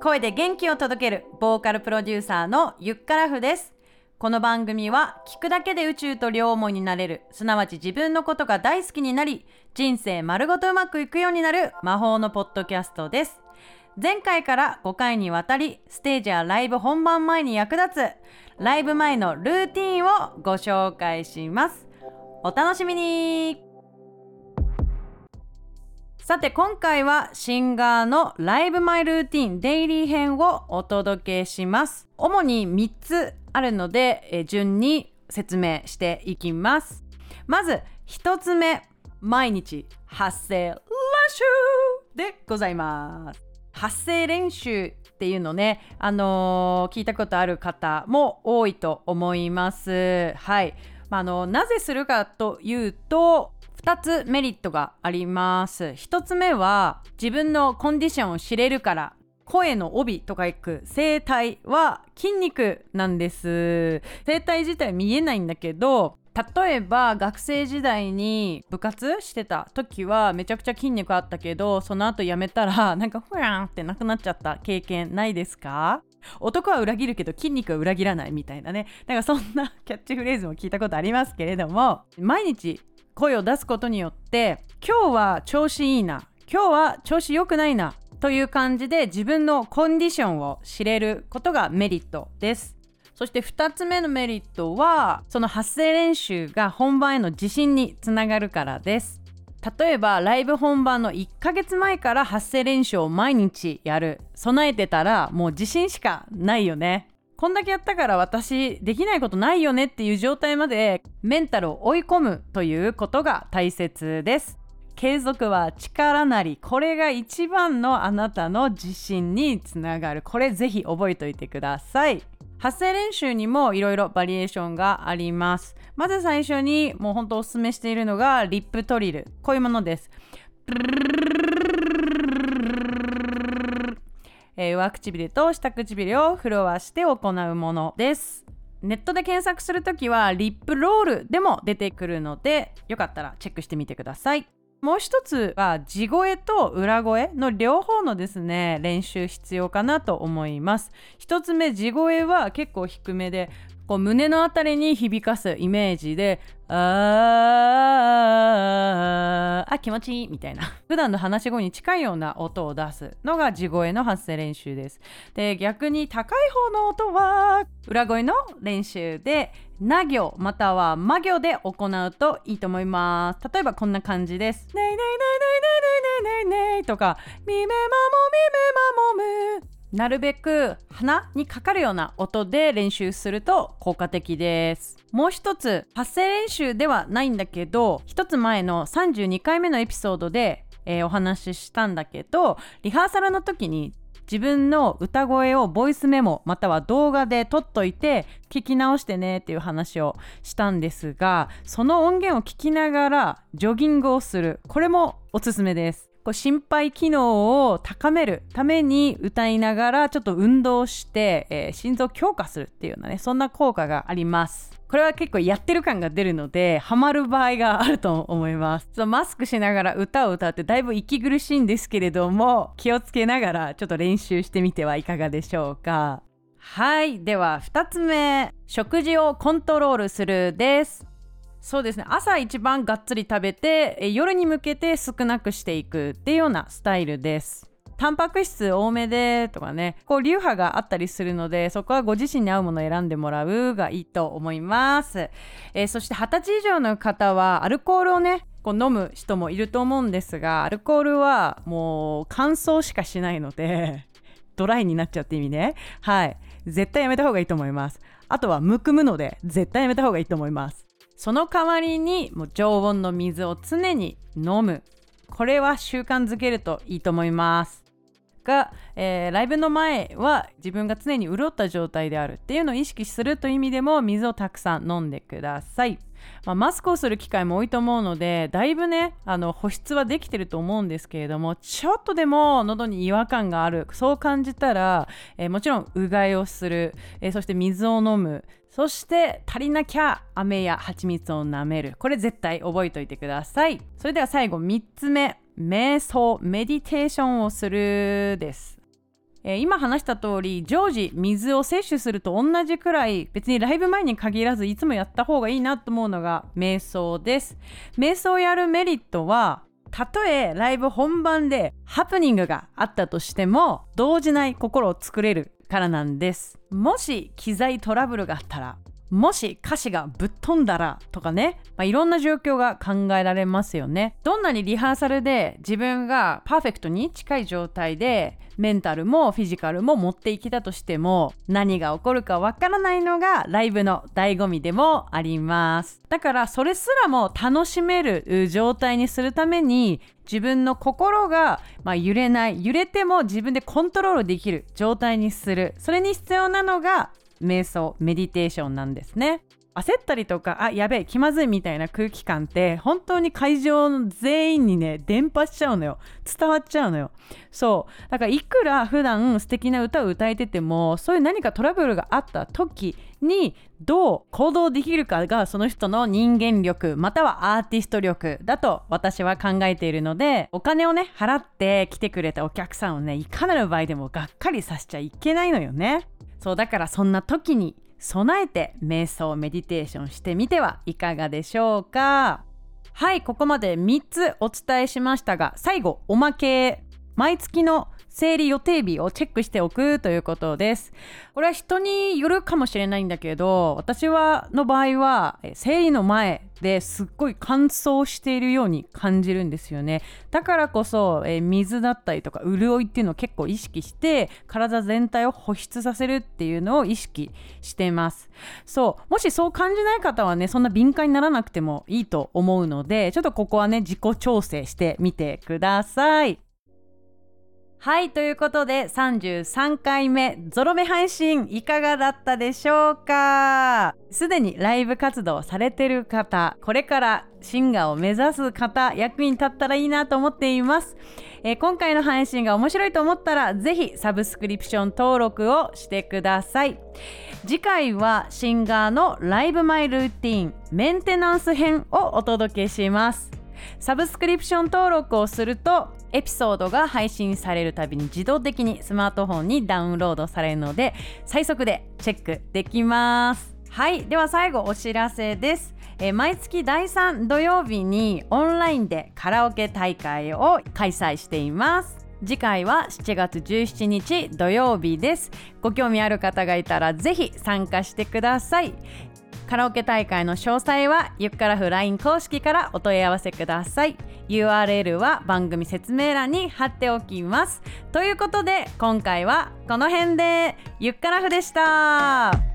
声で元気を届けるボーカルプロデューサーのゆっからふです。この番組は聞くだけで宇宙と両思いになれるすなわち自分のことが大好きになり人生丸ごとうまくいくようになる魔法のポッドキャストです。前回から5回にわたりステージやライブ本番前に役立つライブ前のルーティンをご紹介します。お楽しみに。さて今回はシンガーのライブマイルーティンデイリー編をお届けします。主に3つあるので、え順に説明していきます。まず1つ目毎日発声練習でございます。発声練習っていうのね、あのー、聞いたことある方も多いと思います。はい、まあ、あのなぜするかというと2つメリットがあります。1つ目は自分のコンディションを知れるから声の帯とかいく声帯は筋肉なんです。声帯自体見えないんだけど例えば学生時代に部活してた時はめちゃくちゃ筋肉あったけどその後やめたらなんかふやんってなくなっちゃった経験ないですか？男は裏切るけど筋肉は裏切らないみたいなね。なんかそんなキャッチフレーズも聞いたことありますけれども毎日声を出すことによって今日は調子いいな今日は調子良くないなという感じで自分のコンディションを知れることがメリットです。そして2つ目のメリットはその発声練習が本番への自信につながるからです。例えばライブ本番の1ヶ月前から発声練習を毎日やる。備えてたらもう自信しかないよね。こんだけやったから私できないことないよねっていう状態までメンタルを追い込むということが大切です。継続は力なりこれが一番のあなたの自信につながる。これぜひ覚えておいてください。発声練習にもいろいろバリエーションがあります。まず最初にもうほんとおすすめしているのがリップトリル。こういうものです。えー、上唇と下唇をフロアして行うものです。ネットで検索するときはリップロールでも出てくるのでよかったらチェックしてみてください。もう一つは地声と裏声の両方のですね練習必要かなと思います。一つ目地声は結構低めでこう胸のあたりに響かすイメージでああ気持ちいいみたいな。普段の話し声に近いような音を出すのが地声の発声練習です。で逆に高い方の音は裏声の練習でな行または魔行で行うといいと思います。例えばこんな感じです。ねいねいねいねいねいねいねいねいとかみめまもみめまもむ。なるべく鼻にかかるような音で練習すると効果的です。もう一つ発声練習ではないんだけど一つ前の32回目のエピソードで、えー、お話ししたんだけどリハーサルの時に自分の歌声をボイスメモまたは動画で撮っといて聞き直してねっていう話をしたんですがその音源を聞きながらジョギングをする。これもおすすめです。こう心肺機能を高めるために歌いながらちょっと運動して、えー、心臓強化するっていうようなねそんな効果があります。これは結構やってる感が出るのでハマる場合があると思います。そのマスクしながら歌を歌ってだいぶ息苦しいんですけれども気をつけながらちょっと練習してみてはいかがでしょうか。はい。では2つ目。食事をコントロールするです。そうですね。朝一番がっつり食べて夜に向けて少なくしていくっていうようなスタイルです。タンパク質多めでとかねこう流派があったりするのでそこはご自身に合うものを選んでもらうがいいと思います、えー、そして20歳以上の方はアルコールをねこう飲む人もいると思うんですがアルコールはもう乾燥しかしないので ドライになっちゃって意味ね。はい。絶対やめた方がいいと思います。あとはむくむので絶対やめた方がいいと思います。その代わりにもう常温の水を常に飲む。これは習慣づけるといいと思います。が、えー、ライブの前は自分が常に潤った状態であるっていうのを意識するという意味でも水をたくさん飲んでください、まあ、マスクをする機会も多いと思うのでだいぶねあの保湿はできてると思うんですけれどもちょっとでも喉に違和感があるそう感じたら、えー、もちろんうがいをする、えー、そして水を飲むそして足りなきゃ飴や蜂蜜を舐める。これ絶対覚えておいてください。それでは最後3つ目。瞑想メディテーションをするです。え、今話した通り常時水を摂取すると同じくらい別にライブ前に限らずいつもやった方がいいなと思うのが瞑想です。瞑想をやるメリットはたとえライブ本番でハプニングがあったとしても動じない心を作れるからなんです。もし機材トラブルがあったらもし歌詞がぶっ飛んだらとかね、まあ、いろんな状況が考えられますよね。どんなにリハーサルで自分がパーフェクトに近い状態でメンタルもフィジカルも持っていけたとしても何が起こるかわからないのがライブの醍醐味でもあります。だからそれすらも楽しめる状態にするために自分の心が、まあ、揺れない揺れても自分でコントロールできる状態にするそれに必要なのが瞑想メディテーションなんですね。焦ったりとかあやべえ気まずいみたいな空気感って本当に会場の全員にね伝播しちゃうのよ。伝わっちゃうのよ。そう。だからいくら普段素敵な歌を歌えててもそういう何かトラブルがあった時にどう行動できるかがその人の人間力またはアーティスト力だと私は考えているのでお金をね払って来てくれたお客さんをねいかなる場合でもがっかりさせちゃいけないのよね。そうだからそんな時に備えて瞑想メディテーションしてみてはいかがでしょうか。はいここまで3つお伝えしましたが最後おまけ。毎月の生理予定日をチェックしておくということです。これは人によるかもしれないんだけど私はの場合は生理の前ですっごい乾燥しているように感じるんですよね。だからこそ、え水だったりとか潤いっていうのを結構意識して体全体を保湿させるっていうのを意識してます。そう。もしそう感じない方はねそんな敏感にならなくてもいいと思うのでちょっとここはね自己調整してみてください。はいということで33回目ゾロ目配信いかがだったでしょうか？すでにライブ活動されてる方これからシンガーを目指す方役に立ったらいいなと思っています、えー、今回の配信が面白いと思ったらぜひサブスクリプション登録をしてください。次回はシンガーのライブマイルーティンメンテナンス編をお届けします。サブスクリプション登録をするとエピソードが配信されるたびに自動的にスマートフォンにダウンロードされるので最速でチェックできます。はいでは最後お知らせです。え毎月第3土曜日にオンラインでカラオケ大会を開催しています。次回は7月17日土曜日です。ご興味ある方がいたらぜひ参加してください。カラオケ大会の詳細はゆっからふ LINE 公式からお問い合わせください。URL は番組説明欄に貼っておきます。ということで今回はこの辺で。ゆっからふでした。